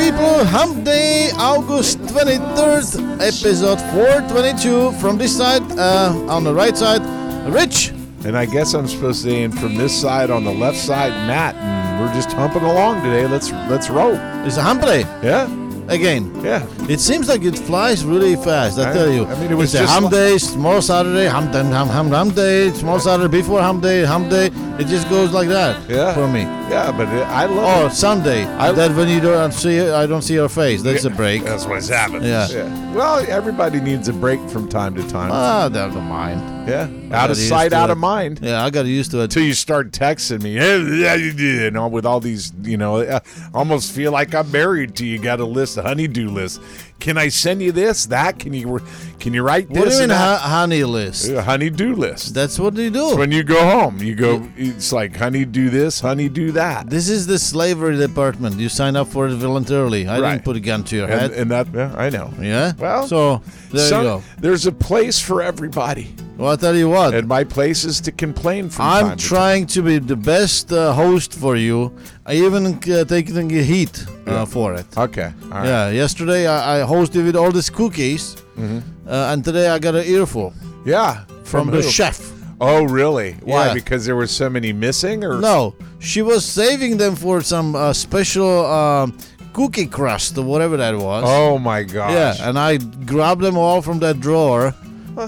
People, Hump Day, August 23rd, episode 422. From this side, uh, on the right side, Rich. And I guess I'm supposed to say, and from this side on the left side, Matt. And we're just humping along today. Let's let's roll. It's a Hump Day Yeah, again. yeah. It seems like it flies really fast. I, I- tell you. I mean, it was it's a just Hump like- Day, small Saturday, Hump Day, Hump Hump Hump Day, small Saturday before Hump Day, Hump Day. It just goes like that. Yeah. For me. Yeah, but it, I love Oh, it. Sunday. I- that when you don't see, I don't see your face. That's a break. That's what happening. Yeah. yeah. Well, everybody needs a break from time to time. Ah, don't mind. Yeah. Out of sight, out it. of mind. Yeah, I got used to it. Until you start texting me, yeah, you all with all these, you know, I almost feel like I'm married to you. Got a list, a honeydew list. Can I send you this, that? Can you, can you write this? What do you mean, and that? ho- honey list? A honeydew list. That's what they do. when you go home, you go. It's like honey do this, honey do that, This is the slavery department. You sign up for it voluntarily. I Right. didn't put a gun to your and, head. and that. Yeah, I know. yeah. Well, so there Some- you go. There's a place for everybody, Well, I tell you what. and my place is to complain from I'm time to trying to be the best uh, host for you. I even uh, taking the heat uh, Yeah. for it. Okay. Right. Yeah. Yesterday I, I hosted with all these cookies, Mm-hmm. uh, and today I got an earful Yeah. from, the chef. Oh, really? Why? Yeah. Because there were so many missing, or No, she was saving them for some uh, special um, cookie crust or whatever that was. Oh my gosh. Yeah, and I grabbed them all from that drawer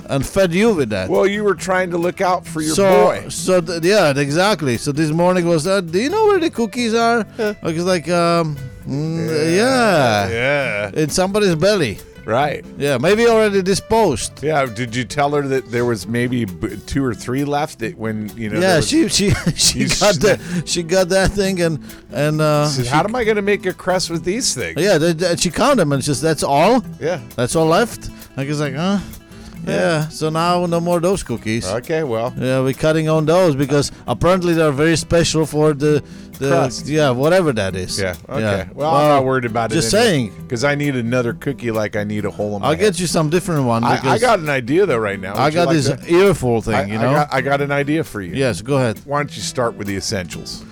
and fed you with that. Well, you were trying to look out for your so, boy. so th- yeah, exactly. So this morning was that. Do you know where the cookies are? I was like, um, mm, yeah, Yeah. in somebody's belly. Right. Yeah, maybe already disposed. Yeah. Did you tell her that there was maybe b- two or three left? That when you know. yeah, was- she she she got sna- that she got that thing and and uh, Said, she- How am I going to make a crust with these things? yeah, that, that- she counted them and it's just that's all. Yeah. That's all left. I was like, huh? Yeah. So now no more those cookies. Okay. Well. Yeah, we're cutting on those because apparently they're very special for the the Crust. yeah whatever that is. Yeah. Okay. Well, I'm not worried about it. just saying. Because I need another cookie like I need a hole in my I'll head. get you some different one. I, Because I got an idea though right now. I Would you got like this to- earful thing. I, you I know. got, I got an idea for you. yes. Go ahead. Why don't you start with the essentials?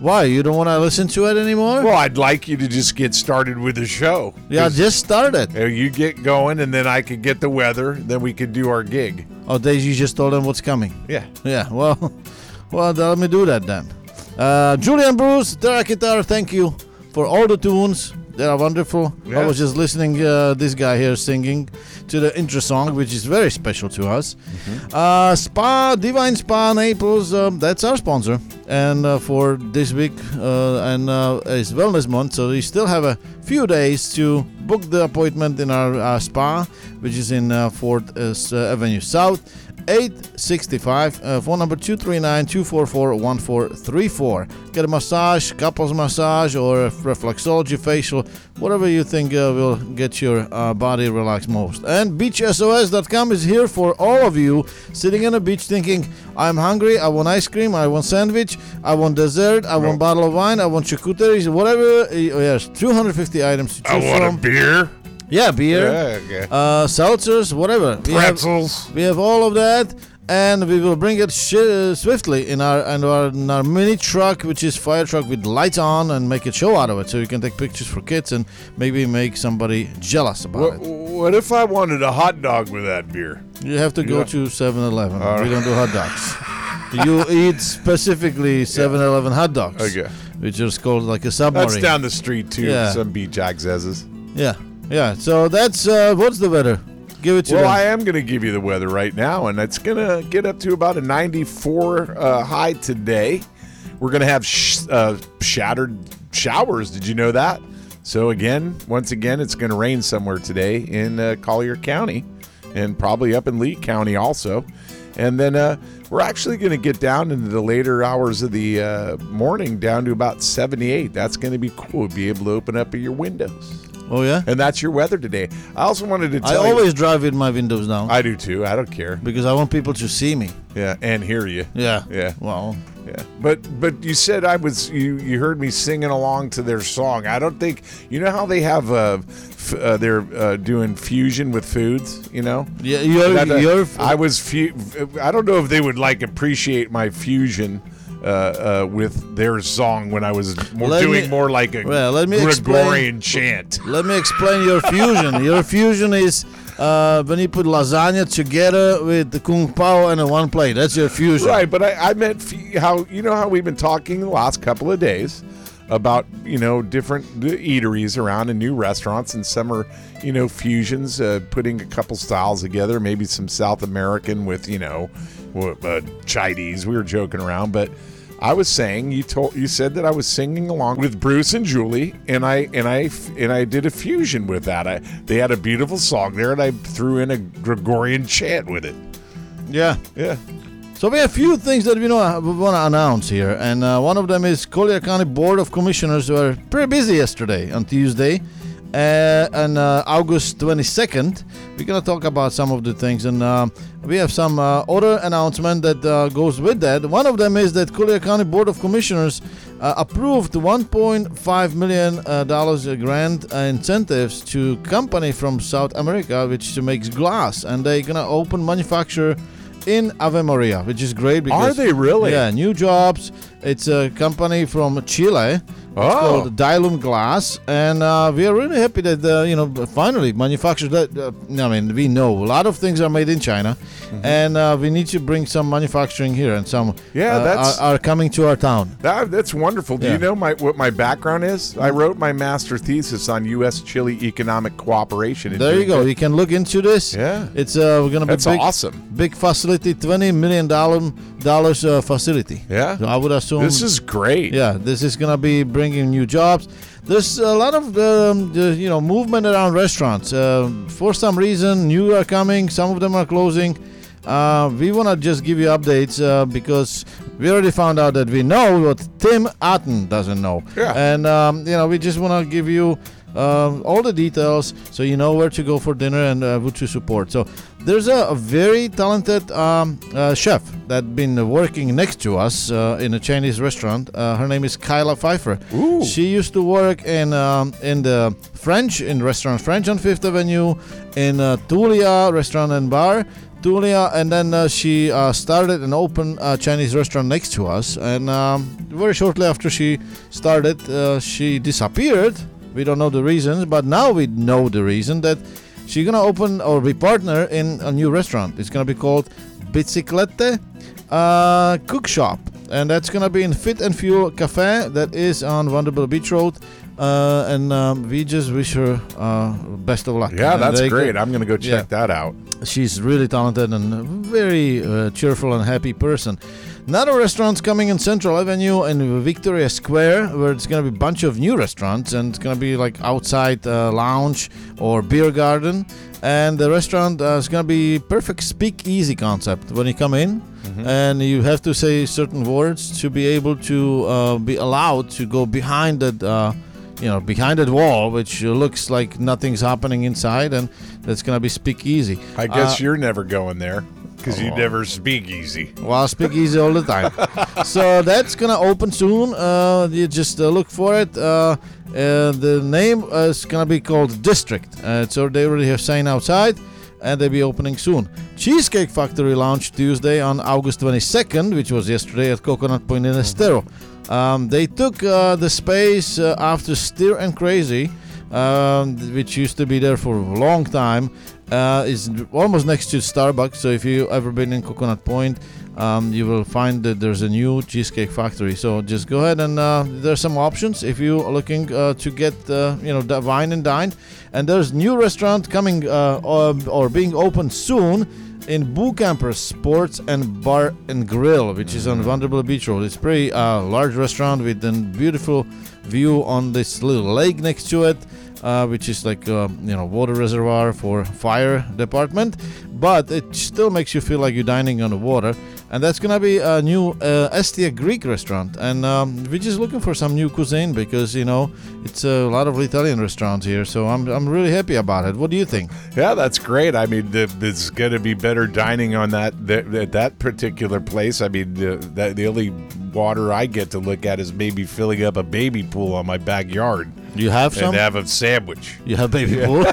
Why you don't want to listen to it anymore? Well, I'd like you to just get started with the show. yeah, 'Cause, just started. uh, you get going, and then I could get the weather. Then we could do our gig. Oh, Daisy just told them what's coming. Yeah. Yeah. Well, well, let me do that then. Uh, Julie and Bruce, Terra Guitarra, thank you for all the tunes. They are wonderful. I was just listening uh, this guy here singing to the intro song, which is very special to us. Mm-hmm. Uh, Spa, Divine Spa Naples, um, that's our sponsor. And uh, for this week uh, and uh, is Wellness Month, so we still have a few days to book the appointment in our uh, spa, which is in 4th uh, Avenue South. 865 uh, phone number 239-244-1434 get a massage couples massage or reflexology facial whatever you think uh, will get your uh, body relaxed most. And beachsos.com is here for all of you sitting on a beach thinking i'm hungry i want ice cream i want sandwich i want dessert i want bottle of wine i want charcuterie whatever uh, yes 250 items to choose from a beer. Yeah beer Yeah. Okay. uh, seltzers whatever We have- Pretzels. we have all of that, and we will bring it uh, swiftly in our, in our in our mini truck, which is fire truck with lights on, and make a show out of it, so you can take pictures for kids and maybe make somebody jealous about What, it. what if I wanted a hot dog with that beer? You have to go Yeah. to 7-Eleven. All We don't do hot dogs. you eat specifically 7-Eleven hot dogs, Okay. which is called like a submarine. That's down the street too. Yeah. Some beach accesses. Yeah, yeah. So that's uh, what's the weather? Give it to Well. I am going to give you the weather right now, and it's going to get up to about a 94 uh, high today. We're going to have sh- uh, shattered showers. Did you know that? So, again, once again, it's going to rain somewhere today in uh, Collier County and probably up in Lee County also. And then uh, we're actually going to get down into the later hours of the uh, morning down to about 78. That's going to be cool. Be able to open up your windows. Oh yeah. And that's your weather today. I also wanted to I tell you. always drive with my windows down I do too. I don't care. because I want people to see me. Yeah, and hear you. Yeah. Yeah. Well, Yeah, but but you said I was you you heard me singing along to their song. I don't think you know how they have uh, f- uh they're uh, doing fusion with foods. You know. yeah, you're, That, uh, you're I was fu- I don't know if they would like appreciate my fusion uh, uh, with their song when I was more Let doing me- more like a well, let me Gregorian explain- chant. Let me explain your fusion. Your fusion is uh, when you put lasagna together with the kung pao and a one plate. That's your fusion. Right, but I, I meant f- how you know how we've been talking the last couple of days about you know different eateries around and new restaurants, and some are you know fusions, uh, putting a couple styles together, maybe some South American with you know uh, Chinese. We were joking around, but. I was saying you told you said that I was singing along with Bruce and Julie, and I and I and I did a fusion with that. I, they had a beautiful song there, and I threw in a Gregorian chant with it. Yeah. Yeah, So we have a few things that we, know, we want to announce here, and uh, one of them is Collier County Board of Commissioners were pretty busy yesterday on Tuesday, uh, and uh, August 22nd. We're gonna talk about some of the things, and um we have some uh, other announcement that uh, goes with that. One of them is that Collier County Board of Commissioners uh, approved 1.5 million uh, dollars grant uh, incentives to company from South America, which makes glass, and they're gonna open manufacture in Ave Maria, which is great. Because, Are they really? Yeah, new jobs. It's a company from Chile. It's Oh. called Dilum Glass, and uh, we are really happy that uh, you know finally manufactured that. Uh, I mean, we know a lot of things are made in China, and uh, we need to bring some manufacturing here, and some Yeah, uh, that's- are, are coming to our town. That, that's wonderful. Do Yeah. you know my what my background is? I wrote my master thesis on U.S. Chile economic cooperation. in There you go. You can look into this. Yeah. it's uh, we're gonna be That's big, awesome. big facility, twenty million dollar dollars uh, facility. Yeah. So I would assume This is great. Yeah, this is gonna be bringing new jobs. There's a lot of um, the, you know movement around restaurants. Uh, for some reason, new are coming. Some of them are closing. Uh, we want to just give you updates uh, because we already found out that we know what Tim Aten doesn't know. Yeah. And um, you know we just want to give you um, all the details so you know where to go for dinner and uh, who to support. So there's a, a very talented um, uh, chef that been working next to us uh, in a Chinese restaurant. Uh, her name is Kyla Pfeiffer. Ooh. She used to work in um, in the French in restaurant French on Fifth Avenue, in uh, Tulia restaurant and bar. Tulia, and then uh, she uh, started an open uh, Chinese restaurant next to us. And um, very shortly after she started, uh, she disappeared. We don't know the reasons, but now we know the reason that she's gonna open or be partner in a new restaurant. It's gonna be called Bicyclette uh, Cook Shop, and that's gonna be in Fit and Fuel Cafe that is on Vanderbilt Beach Road. Uh, and um, we just wish her uh, best of luck. Yeah, And that's great. go- I'm to go check Yeah. that out. she's really talented and very uh, cheerful and happy person. Another restaurant's coming in Central Avenue in Victoria Square, where it's gonna be a bunch of new restaurants, and it's gonna be like outside uh, lounge or beer garden. And the restaurant uh, is gonna be perfect speakeasy concept. When you come in, and you have to say certain words to be able to uh, be allowed to go behind that. Uh, you know, behind that wall, which looks like nothing's happening inside, and that's gonna be speakeasy. I guess Uh, you're never going there because you never speak easy. well, I speak easy all the time. so that's gonna open soon. Uh, you just uh, look for it. Uh, uh, the name is gonna be called District. Uh, so they already have sign outside, and they'll be opening soon. Cheesecake Factory launched Tuesday on August 22nd, which was yesterday at Coconut Point in Estero. Um, they took uh, the space uh, after Steer and Crazy, um, which used to be there for a long time. Uh, is almost next to Starbucks. So if you ever been in Coconut Point, um, you will find that there's a new cheesecake factory. So just go ahead and uh, there's some options if you are looking uh, to get uh, you know the wine and dine. And there's new restaurant coming uh, or, or being opened soon in BoKamper Sports and Bar and Grill, which is on Vanderbilt Beach Road. It's pretty uh, large restaurant with a beautiful view on this little lake next to it. Uh, which is like uh, you know water reservoir for fire department, but it still makes you feel like you're dining on the water. And that's gonna be a new uh, Estia Greek restaurant, and um, we're just looking for some new cuisine because you know it's a lot of Italian restaurants here. So I'm I'm really happy about it. What do you think? Yeah, that's great. I mean, going to be better dining on that at that, particular place. I mean, the, the only water I get to look at is maybe filling up a baby pool on my backyard You have and some. have a sandwich. You have baby pool.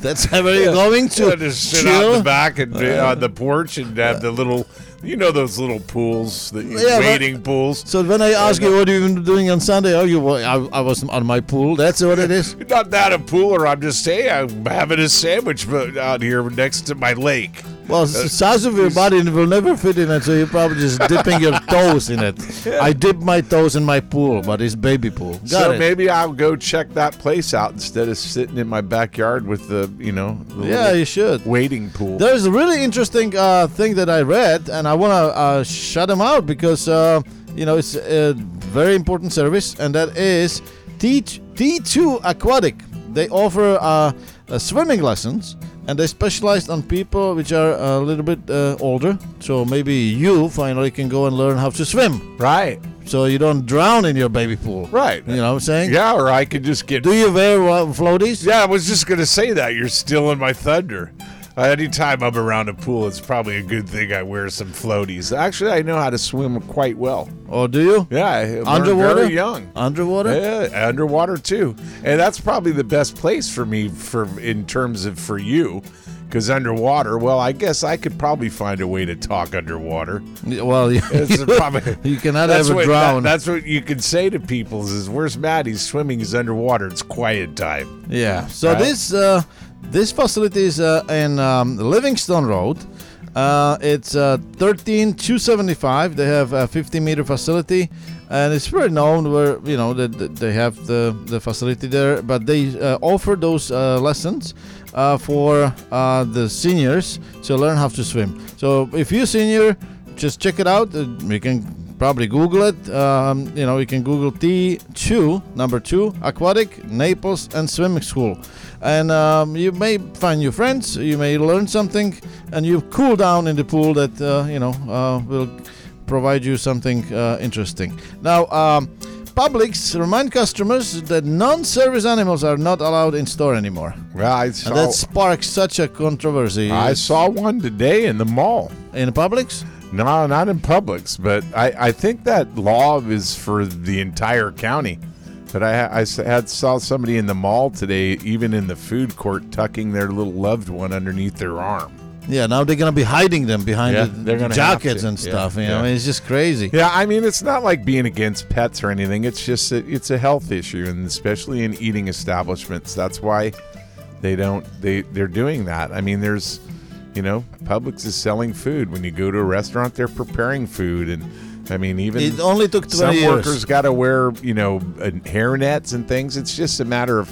That's where you're going to Yeah, just sit out in chill. the back and uh, on the porch and have the little, you know, those little pools, the Yeah, but- waiting pools. So when I ask you what you've been doing on Sunday, oh, you were- I, I was on my pool. That's what it is. Not that a pool, or I'm just saying I'm having a sandwich out here next to my lake. Well, the size of your body will never fit in it, so you're probably just dipping your toes in it. I dip my toes in my pool, but it's baby pool. Got so it. maybe I'll go check that place out instead of sitting in my backyard with the, you know, the yeah, you should. waiting pool. There's a really interesting uh, thing that I read, and I want to uh, shout them out because uh, you know it's a very important service, and that is T T2 Aquatic. They offer uh, uh, swimming lessons, and they specialize on people which are a little bit uh, older. So maybe you finally can go and learn how to swim, right, so you don't drown in your baby pool. right. You know what I'm saying? Yeah, or I could just get Do you wear uh, floaties? Yeah, I was just gonna say that you're stealing my thunder. Anytime I'm around a pool, it's probably a good thing I wear some floaties. Actually, I know how to swim quite well. Oh, do you? Yeah, I Underwater? very young. Underwater? Yeah, underwater too, and that's probably the best place for me for in terms of for you, because underwater. Well, I guess I could probably find a way to talk underwater. Well, you, It's probably you cannot ever what drown. that- that's what you can say to people is, "Where's Matt? He's swimming. He's underwater. It's quiet time." Yeah. So Right. this uh, this facility is uh, in um, Livingston Road. Uh, it's uh, 13275. They have a 50 meter facility, and it's very known where you know that they have the the facility there. But they uh, offer those uh, lessons uh, for uh, the seniors to learn how to swim. So if you're senior, just check it out. You can probably Google it. Um, you know, you can Google T2, number two, aquatic, Naples, and swimming school. And um, you may find new friends, you may learn something, and you cool down in the pool that, uh, you know, uh, will provide you something uh, interesting. Now, um, Publix remind customers that non-service animals are not allowed in store anymore. Well, I saw, And that sparks such a controversy. I saw one today in the mall. in Publix? No, not in Publix, but I, I think that law is for the entire county. But I, I had saw somebody in the mall today, even in the food court, tucking their little loved one underneath their arm. Yeah, now they're gonna be hiding them behind Yeah, the, the jackets and Yeah, stuff. You know, yeah. I mean, it's just crazy. Yeah, I mean, it's not like being against pets or anything. It's just a, it's a health issue, and especially in eating establishments, that's why they don't they they're doing that. I mean, there's you know, Publix is selling food. When you go to a restaurant, they're preparing food, and I mean, even It only took 20 some years. workers got to wear you know uh, hair nets and things. It's just a matter of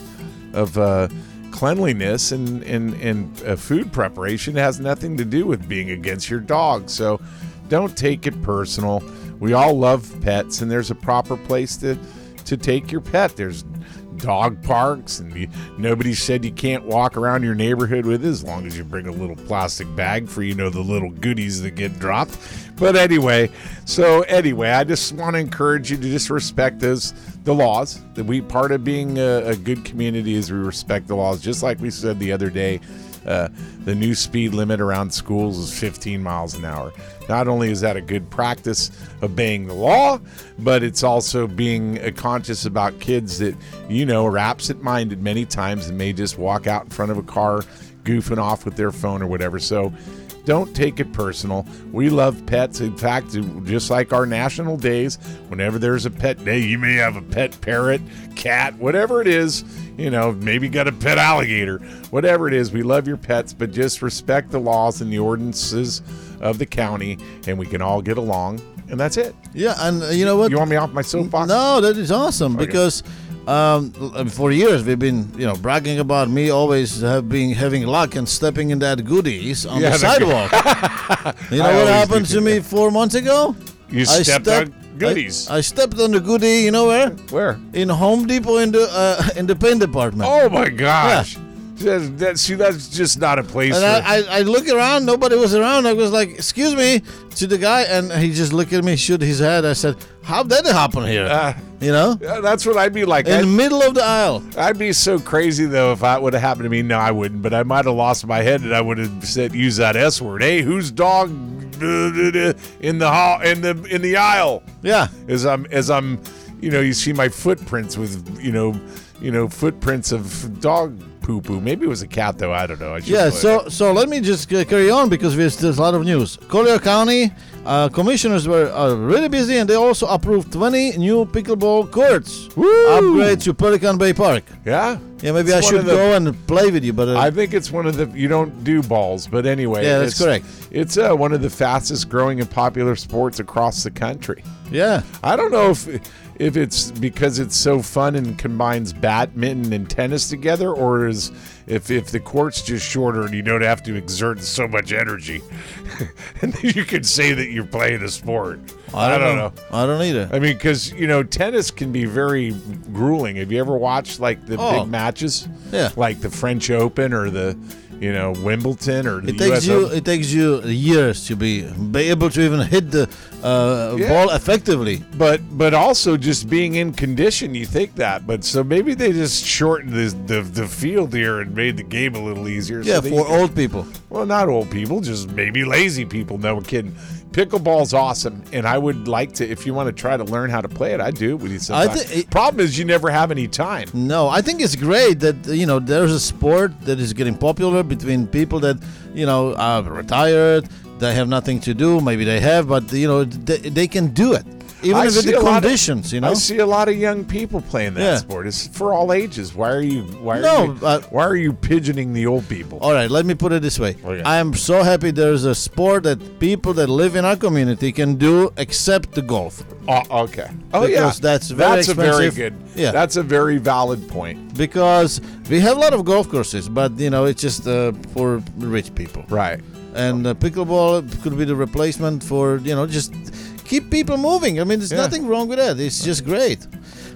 of uh, cleanliness and and and uh, food preparation It has nothing to do with being against your dog. So don't take it personal. We all love pets, and there's a proper place to to take your pet. There's dog parks, and you, nobody said you can't walk around your neighborhood with it as long as you bring a little plastic bag for you know the little goodies that get dropped. But anyway, so anyway, I just want to encourage you to just respect those the laws. That we part of being a, a good community is we respect the laws, just like we said the other day. Uh, the new speed limit around schools is 15 miles an hour. Not only is that a good practice obeying the law, but it's also being uh, conscious about kids that, you know, are absent minded many times and may just walk out in front of a car goofing off with their phone or whatever. So don't take it personal. We love pets. In fact, just like our national days, whenever there's a pet day, you may have a pet parrot, cat, whatever it is. You know, maybe got a pet alligator, whatever it is. We love your pets, but just respect the laws and the ordinances of the county, and we can all get along. And that's it. Yeah, and uh, you know what? You want me off my soapbox? No, that is awesome because um, for years we've been, you know, bragging about me always have been having luck and stepping in that goodies on Yeah, the sidewalk. you know I what happened to me that. four months ago? You I stepped on goodies. I, I stepped on the goodie. You know where? Where? In Home Depot in the uh, in the paint department. Oh my gosh. That, that- see, that's just not a place And. I, I, I look around, nobody was around. I was like, "Excuse me," to the guy, and he just looked at me, shook his head. I said, "How did it happen here?" Uh, you know, yeah, that's what I'd be like. in the I'd, middle of the aisle. I'd be so crazy though if that would have happened to me. No, I wouldn't. But I might have lost my head and I would have said use that S word. Hey, whose dog in the hall in the in the aisle? Yeah, As I'm as I'm, you know, you see my footprints with you know, you know footprints of dog poo poo. Maybe it was a cat though. I don't know. I Yeah, so so let me just uh, carry on because there's, there's a lot of news. Collier County uh, commissioners were uh, really busy and they also approved 20 new pickleball courts. Woo! Upgrade to Pelican Bay Park. yeah. Yeah, maybe It's I should the- go and play with you, but uh, I think it's one of the you don't do balls, but anyway. Yeah, that's it's- correct. It's uh, one of the fastest growing and popular sports across the country. yeah. I don't know if if it's because it's so fun and combines badminton and tennis together, or is if if the court's just shorter and you don't have to exert so much energy, and then you can say that you're playing a sport. I don't, know. I don't either. I mean, because you know, tennis can be very grueling. Have you ever watched like the Oh. big matches? Yeah. like the French Open or the, you know, Wimbledon or the It takes US you Open. it takes you years to be be able to even hit the uh, Yeah. ball effectively. But but also just being in condition, you think that. But so maybe they just shortened the the, the field here and made the game a little easier. Yeah, that for old people. Well, not old people, just maybe lazy people. No, kidding. Pickleball's awesome, and I would like to. If you want to try to learn how to play it, I do it with you. Sometime. thi- it- Problem is, you never have any time. No, I think it's great that you know there's a sport that is getting popular between people that you know are retired, they have nothing to do, maybe they have, but you know they, they can do it even I with see the lot of- conditions. you know, I see a lot of young people playing that Yeah. sport. It's for all ages. Why are you? Why are No, you? uh, why are you pigeoning the old people? All right, let me put it this way. Okay. I am so happy there's a sport that people that live in our community can do except the golf. Oh, okay. Oh yeah, that's very that's a very good. Yeah. that's a very valid point. Because we have a lot of golf courses, but you know, it's just uh, for rich people. Right. and uh, pickleball could be the replacement for you know just keep people moving. I mean, there's Yeah. nothing wrong with that. It's just great.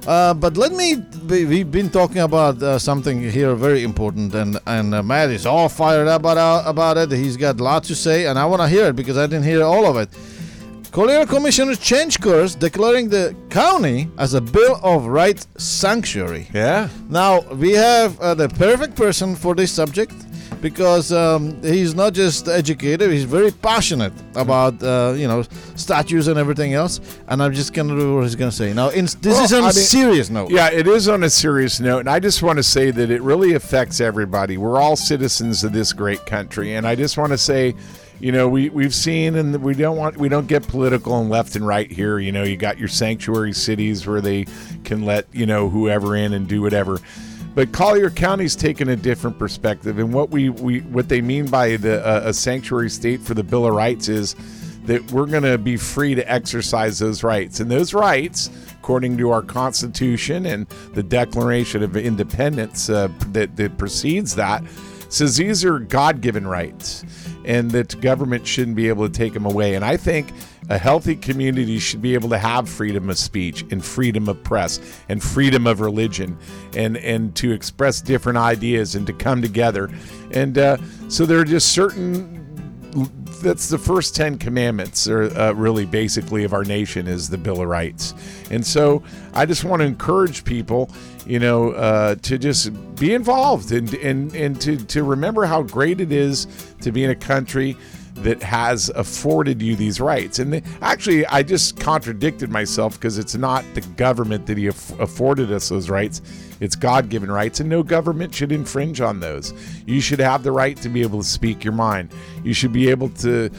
Uh, but let me. We, we've been talking about uh, something here very important, and and uh, Matt is all fired up about about it. He's got a lot to say, and I want to hear it because I didn't hear all of it. Collier Commissioner changed course, declaring the county as a Bill of Rights sanctuary. Yeah. Now we have uh, the perfect person for this subject because um, he's not just educated; he's very passionate about uh, you know statues and everything else. And I'm just gonna do what he's gonna say. Now, in, this Well, is on I a mean- serious note. Yeah, it is on a serious note, and I just want to say that it really affects everybody. We're all citizens of this great country, and I just want to say, you know, we we've seen, and we don't want we don't get political and left and right here. You know, you got your sanctuary cities where they can let you know whoever in and do whatever. But Collier County's taken a different perspective, and what we, we what they mean by the uh, a sanctuary state for the Bill of Rights is that we're going to be free to exercise those rights. And those rights, according to our Constitution and the Declaration of Independence uh, that, that precedes that, says these are God given rights and that government shouldn't be able to take them away. And I think a healthy community should be able to have freedom of speech and freedom of press and freedom of religion and, and to express different ideas and to come together. And uh, so there are just certain that's the first 10 commandments or uh, really basically of our nation is the bill of rights and so i just want to encourage people you know uh, to just be involved and and, and to, to remember how great it is to be in a country that has afforded you these rights. And actually, I just contradicted myself because it's not the government that he aff- afforded us those rights. It's God given rights, and no government should infringe on those. You should have the right to be able to speak your mind. You should be able to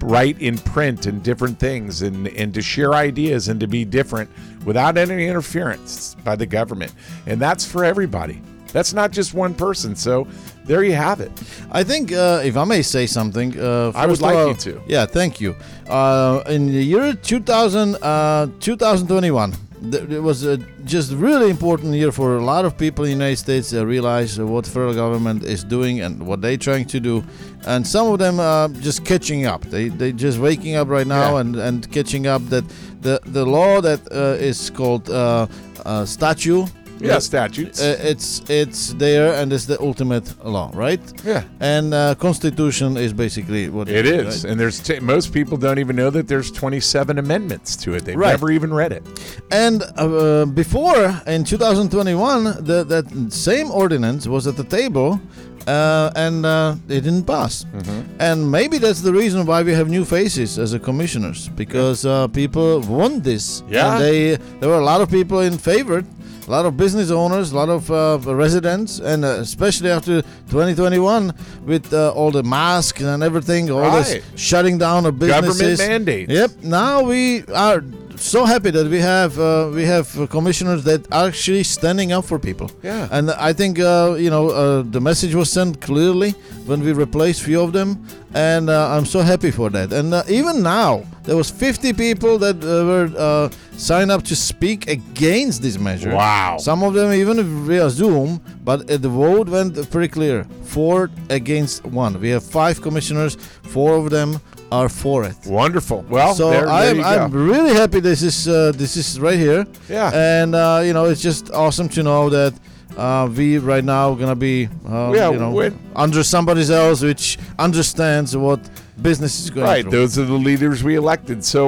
write in print and different things and, and to share ideas and to be different without any interference by the government. And that's for everybody. That's not just one person. So there you have it. I think, uh, if I may say something, uh, I would like all- you to. Yeah, thank you. Uh, in the year 2000, uh, 2021, th- it was uh, just really important year for a lot of people in the United States uh, realize what federal government is doing and what they're trying to do, and some of them are just catching up. They they just waking up right now Yeah. and, and catching up that the the law that uh, is called uh, uh, statute. Yeah, statutes. Uh, it's it's there and it's the ultimate law, right? yeah. And uh, constitution is basically what It is. is, right? and there's t- most people don't even know that there's 27 amendments to it. They've Right. never even read it. And uh, before in 2021, the, that same ordinance was at the table, uh, and uh, it didn't pass. Mm-hmm. And maybe that's the reason why we have new faces as a commissioners because uh, people want this. Yeah. And they there were a lot of people in favor, a lot of business owners, a lot of uh, residents, and uh, especially after 2021 with uh, all the masks and everything, all Right. this shutting down of businesses. Government mandates. Yep. Now we are so happy that we have uh, we have commissioners that are actually standing up for people. Yeah. And I think uh, you know uh, the message was sent clearly when we replaced few of them, and uh, I'm so happy for that. And uh, even now, there was 50 people that uh, were uh, signed up to speak against this measure. Wow. Some of them even via Zoom, but the vote went pretty clear: four against one. We have five commissioners. Four of them are for it. Wonderful. Well, So there, there I'm, I'm really happy this is uh, this is right here. Yeah. And uh, you know it's just awesome to know that uh, we right now gonna be uh, Yeah, you know under somebody else which understands what business is going Right, through. those are the leaders we elected. So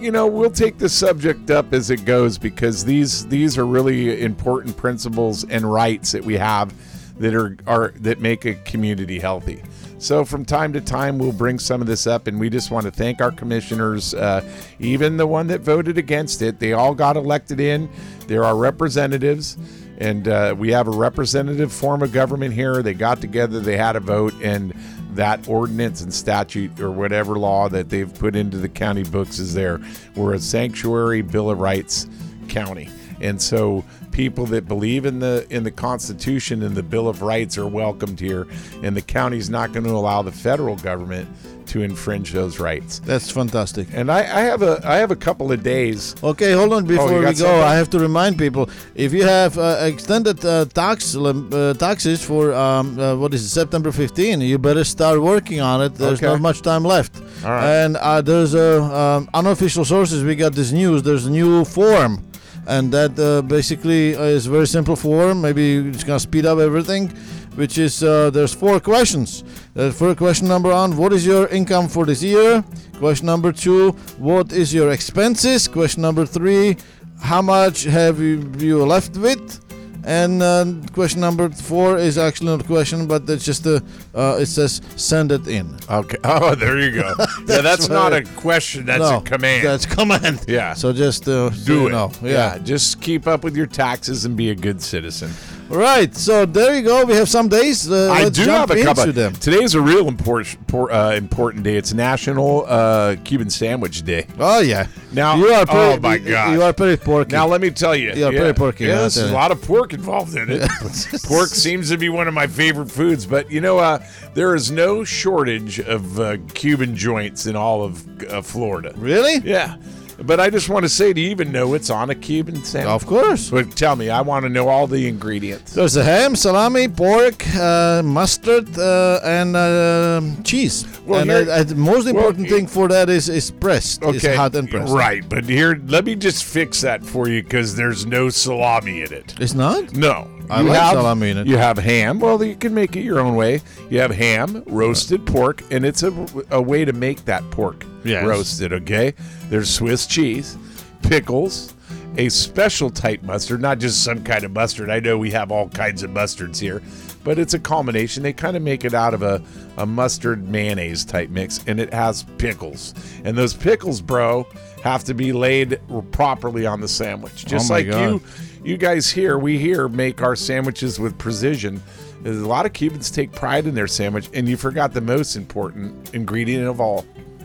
you know, we'll take the subject up as it goes because these these are really important principles and rights that we have that are are that make a community healthy. So from time to time, we'll bring some of this up, and we just want to thank our commissioners, uh, even the one that voted against it. They all got elected in. They're our representatives, and uh, we have a representative form of government here. They got together, they had a vote, and that ordinance and statute or whatever law that they've put into the county books is there. We're a sanctuary Bill of Rights county. And so people that believe in the in the Constitution and the Bill of Rights are welcomed here. And the county's not going to allow the federal government to infringe those rights. That's fantastic. And I, I have a I have a couple of days. Okay, hold on before we go. something? I have to remind people if you have uh, extended uh, tax uh, taxes for um, uh, what is it, September 15, you better start working on it. There's Okay. not much time left. All right. And uh, there's a um, unofficial sources. We got this news. There's a new form, and that uh, basically is very simple form. Maybe it's gonna speed up everything. Which is uh, there's four questions. Uh, for question number one, what is your income for this year? Question number two, what is your expenses? Question number three, how much have you, you left with? And uh, question number four is actually not a question, but it's just a. Uh, it says send it in. Okay. Oh, there you go. yeah, that's not a question. That's no, a command. That's command. Yeah. So just uh, so Do you it. know. yeah. Yeah. Just keep up with your taxes and be a good citizen. Right. So there you go. We have some days. Uh, I do have a couple. them. Today's a real important uh, important day. It's National uh, Cuban Sandwich Day. Oh yeah. Now- you are. oh, my God. You are pretty porky. Now let me tell you, Yeah, pretty porky, Yeah, there's a lot of pork involved in it. pork seems to be one of my favorite foods, but you know, uh, there is no shortage of uh, Cuban joints in all of uh, Florida. really? Yeah, but I just want to say, do you even know it's on a Cuban sandwich? Of course. But tell me, I want to know all the ingredients. There's a ham, salami, pork, uh, mustard, uh, and uh, cheese. Well, and here- uh, uh, the most important thing for that is is pressed. It's hot and pressed. Right, but here, let me just fix that for you because there's no salami in it. It's not. No. I You like have, salami in it. You have ham. Well, you can make it your own way. You have ham, roasted pork, and it's a, a way to make that pork Yes. roasted, okay? There's Swiss cheese, pickles, a special type mustard, not just some kind of mustard. I know we have all kinds of mustards here, but it's a combination. They kind of make it out of a, a mustard mayonnaise type mix, and it has pickles. And those pickles, bro, have to be laid properly on the sandwich. Oh just Oh like God. you you guys here, we here make our sandwiches with precision. A lot of Cubans take pride in their sandwich, and you forgot the most important ingredient of all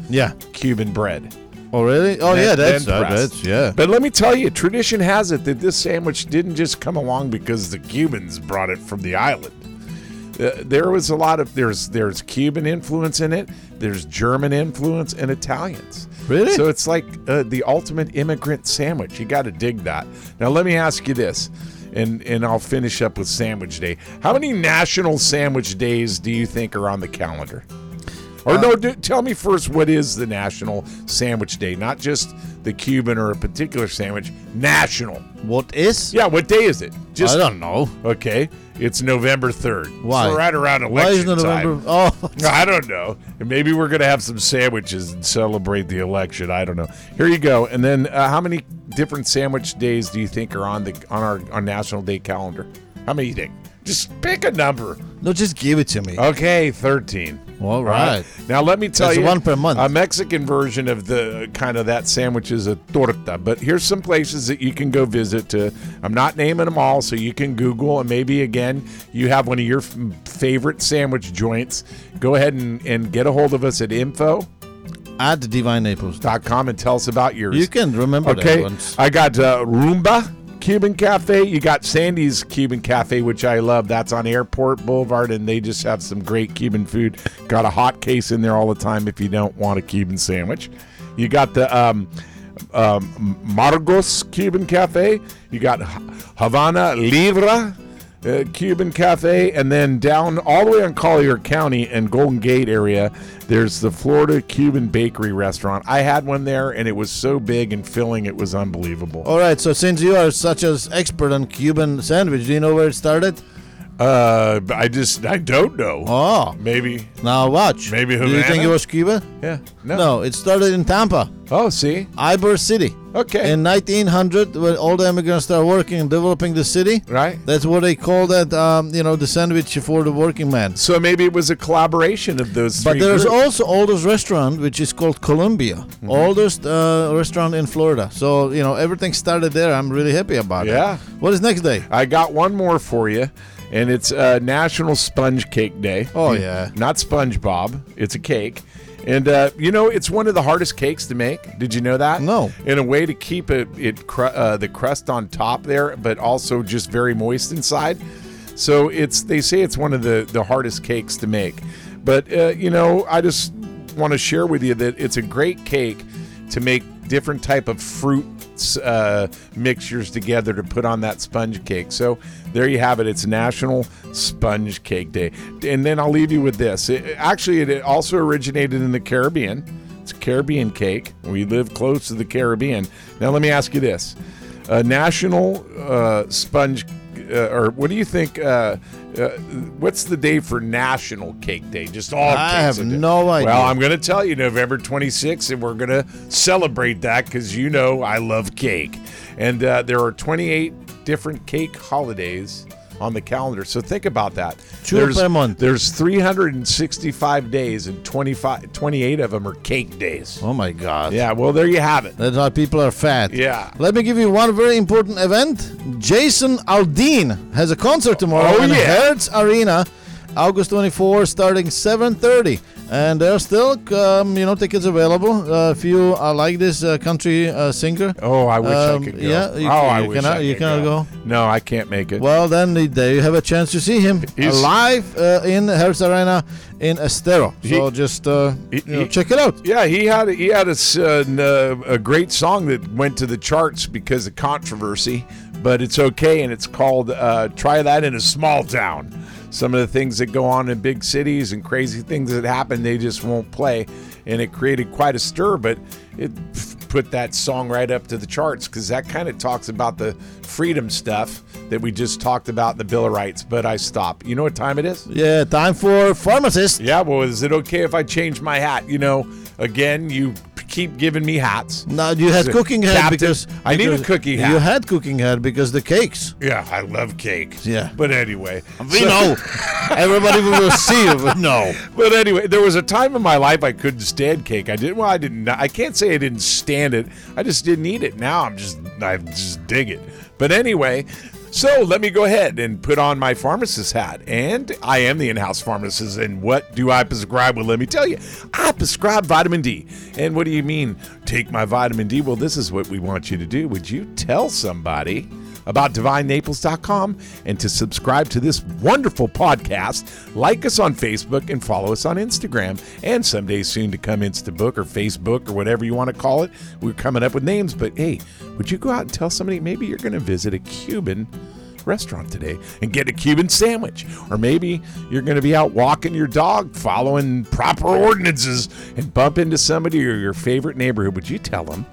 Yeah. Cuban bread. Oh really? Oh Then- yeah. That's then uh, pressed. that's yeah. But let me tell you, tradition has it that this sandwich didn't just come along because the Cubans brought it from the island. Uh, there was a lot of there's there's Cuban influence in it. There's German influence and Italians. Really? So it's like uh, the ultimate immigrant sandwich. You got to dig that. Now let me ask you this, and and I'll finish up with Sandwich Day. How many national sandwich days do you think are on the calendar? Or Uh, no, do, tell me first what is the National Sandwich Day? Not just the Cuban or a particular sandwich. National. What is? Yeah, what day is it? Just I don't know. okay. It's November third. Why? So right around election Why isn't it time. November? Oh, I don't know. Maybe we're gonna have some sandwiches and celebrate the election. I don't know. Here you go. And then, uh, how many different sandwich days do you think are on the on our, our National Day calendar? How many you think? Just pick a number. no, just give it to me. Okay, thirteen. All right. Now let me tell That's you, one per month. A Mexican version of the kind of that sandwich is a torta. But here's some places that you can go visit. To I'm not naming them all, so you can Google and maybe again you have one of your f- favorite sandwich joints. Go ahead and, and get a hold of us at info At Divine Naples. and tell us about yours. You can remember that Okay, once. I got uh, Roomba Cuban Cafe. You got Sandy's Cuban Cafe, which I love. That's on Airport Boulevard, and they just have some great Cuban food. Got a hot case in there all the time if you don't want a Cuban sandwich. You got the um, um, Margos Cuban Cafe. You got Havana Libre. Uh, Cuban Cafe, and then down all the way on Collier County and Golden Gate area, there's the Florida Cuban Bakery Restaurant. I had one there, and it was so big and filling, it was unbelievable. All right, so since you are such an expert on Cuban sandwich, do you know where it started? Uh, I just I don't know. Oh, Maybe now watch. Maybe Do you think it was Cuba? yeah. No. No, it started in Tampa, Oh, see. Ybor City. Okay. In 1900, when all the immigrants started working and developing the city, right. that's what they call that, um, you know, the sandwich for the working man. So maybe it was a collaboration of those. But there's groups. also oldest restaurant which is called Columbia, Mm-hmm. oldest uh, restaurant in Florida. So you know everything started there. I'm really happy about it. Yeah. What is next day? I got one more for you, and it's uh, National Sponge Cake Day. Oh, yeah. Not SpongeBob. It's a cake. And uh, you know, it's one of the hardest cakes to make. Did you know that? No. In a way to keep it, it cru- uh, the crust on top there, but also just very moist inside. So it's they say it's one of the the hardest cakes to make. But uh, you know, I just want to share with you that it's a great cake to make different type of fruit uh, mixtures together to put on that sponge cake. So there you have it. It's National Sponge Cake Day. And then I'll leave you with this. It, actually, it also originated in the Caribbean. It's Caribbean cake. We live close to the Caribbean. Now, let me ask you this: uh, National uh, Sponge, uh, or what do you think? Uh, uh, what's the day for National Cake Day? Just all. I have no idea. Well, I'm going to tell you November 26th, and we're going to celebrate that because you know I love cake. And uh, there are 28 different cake holidays on the calendar. So think about that. Two there's, month. There's 365 days, and 25, 28 of them are cake days. Oh my God. Yeah, well, there you have it. That's why people are fat. Yeah. Let me give you one very important event. Jason Aldean has a concert tomorrow Oh, in yeah. Hertz Arena, August 24, starting 7:30. And there are still, um, you know, tickets available. Uh, if you uh, like this uh, country uh, singer, Oh, I wish Um, I could go. yeah, you oh, can- I you wish cannot- I you cannot go? No, I can't make it. well, then there you have a chance to see him He's- live uh, in Hertz Arena in Estero. So He- just uh, he- you know, he- check it out. Yeah, he had he had a, a great song that went to the charts because of controversy, but it's okay, and it's called uh, "Try That in a Small Town." Some of the things that go on in big cities and crazy things that happen, they just won't play, and it created quite a stir. But it put that song right up to the charts because that kind of talks about the freedom stuff that we just talked about in the Bill of Rights. But I stop. You know what time it is? Yeah, time for pharmacist. Yeah, well, is it okay if I change my hat? You know, again, you keep giving me hats. No, you had cooking head Captain, because I need a because hat. You had cooking head because the cakes. Yeah, I love cake. Yeah. But anyway. We so- know. Everybody will see it, but no. But anyway, there was a time in my life I couldn't stand cake. I didn't. Well, I didn't. I can't say I didn't stand it. I just didn't eat it. Now I'm just. I just dig it. But anyway, so let me go ahead and put on my pharmacist hat, and I am the in-house pharmacist. And what do I prescribe? Well, let me tell you, I prescribe vitamin D. And what do you mean? Take my vitamin D? Well, this is what we want you to do. Would you tell somebody? About divinenaples.com and to subscribe to this wonderful podcast. Like us on Facebook and follow us on Instagram. And someday soon to come Instabook or Facebook or whatever you want to call it. We're coming up with names, but hey, would you go out and tell somebody maybe you're going to visit a Cuban restaurant today and get a Cuban sandwich? Or maybe you're going to be out walking your dog following proper ordinances and bump into somebody or your favorite neighborhood. Would you tell them?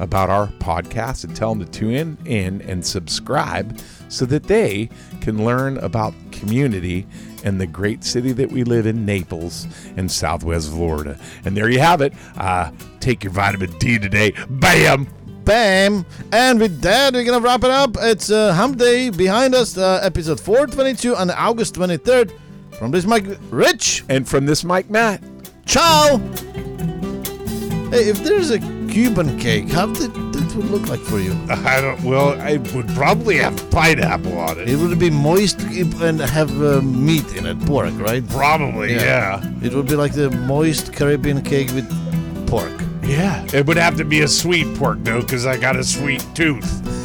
About our podcast and tell them to tune in and subscribe so that they can learn about community and the great city that we live in, Naples in Southwest Florida. And there you have it. Uh, take your vitamin D today. Bam! Bam! And with that, we're gonna wrap it up. It's uh, Hump Day behind us, uh, episode 422 on August 23rd. From this mic Rich, And from this mic Matt. ciao! Hey, if there's a Cuban cake, how did that would look like for you? I don't. Well, I would probably have pineapple on it. It would be moist and have uh, meat in it, pork, right? Probably, Yeah. yeah. It would be like the moist Caribbean cake with pork. Yeah. It would have to be a sweet pork though, because I got a sweet tooth.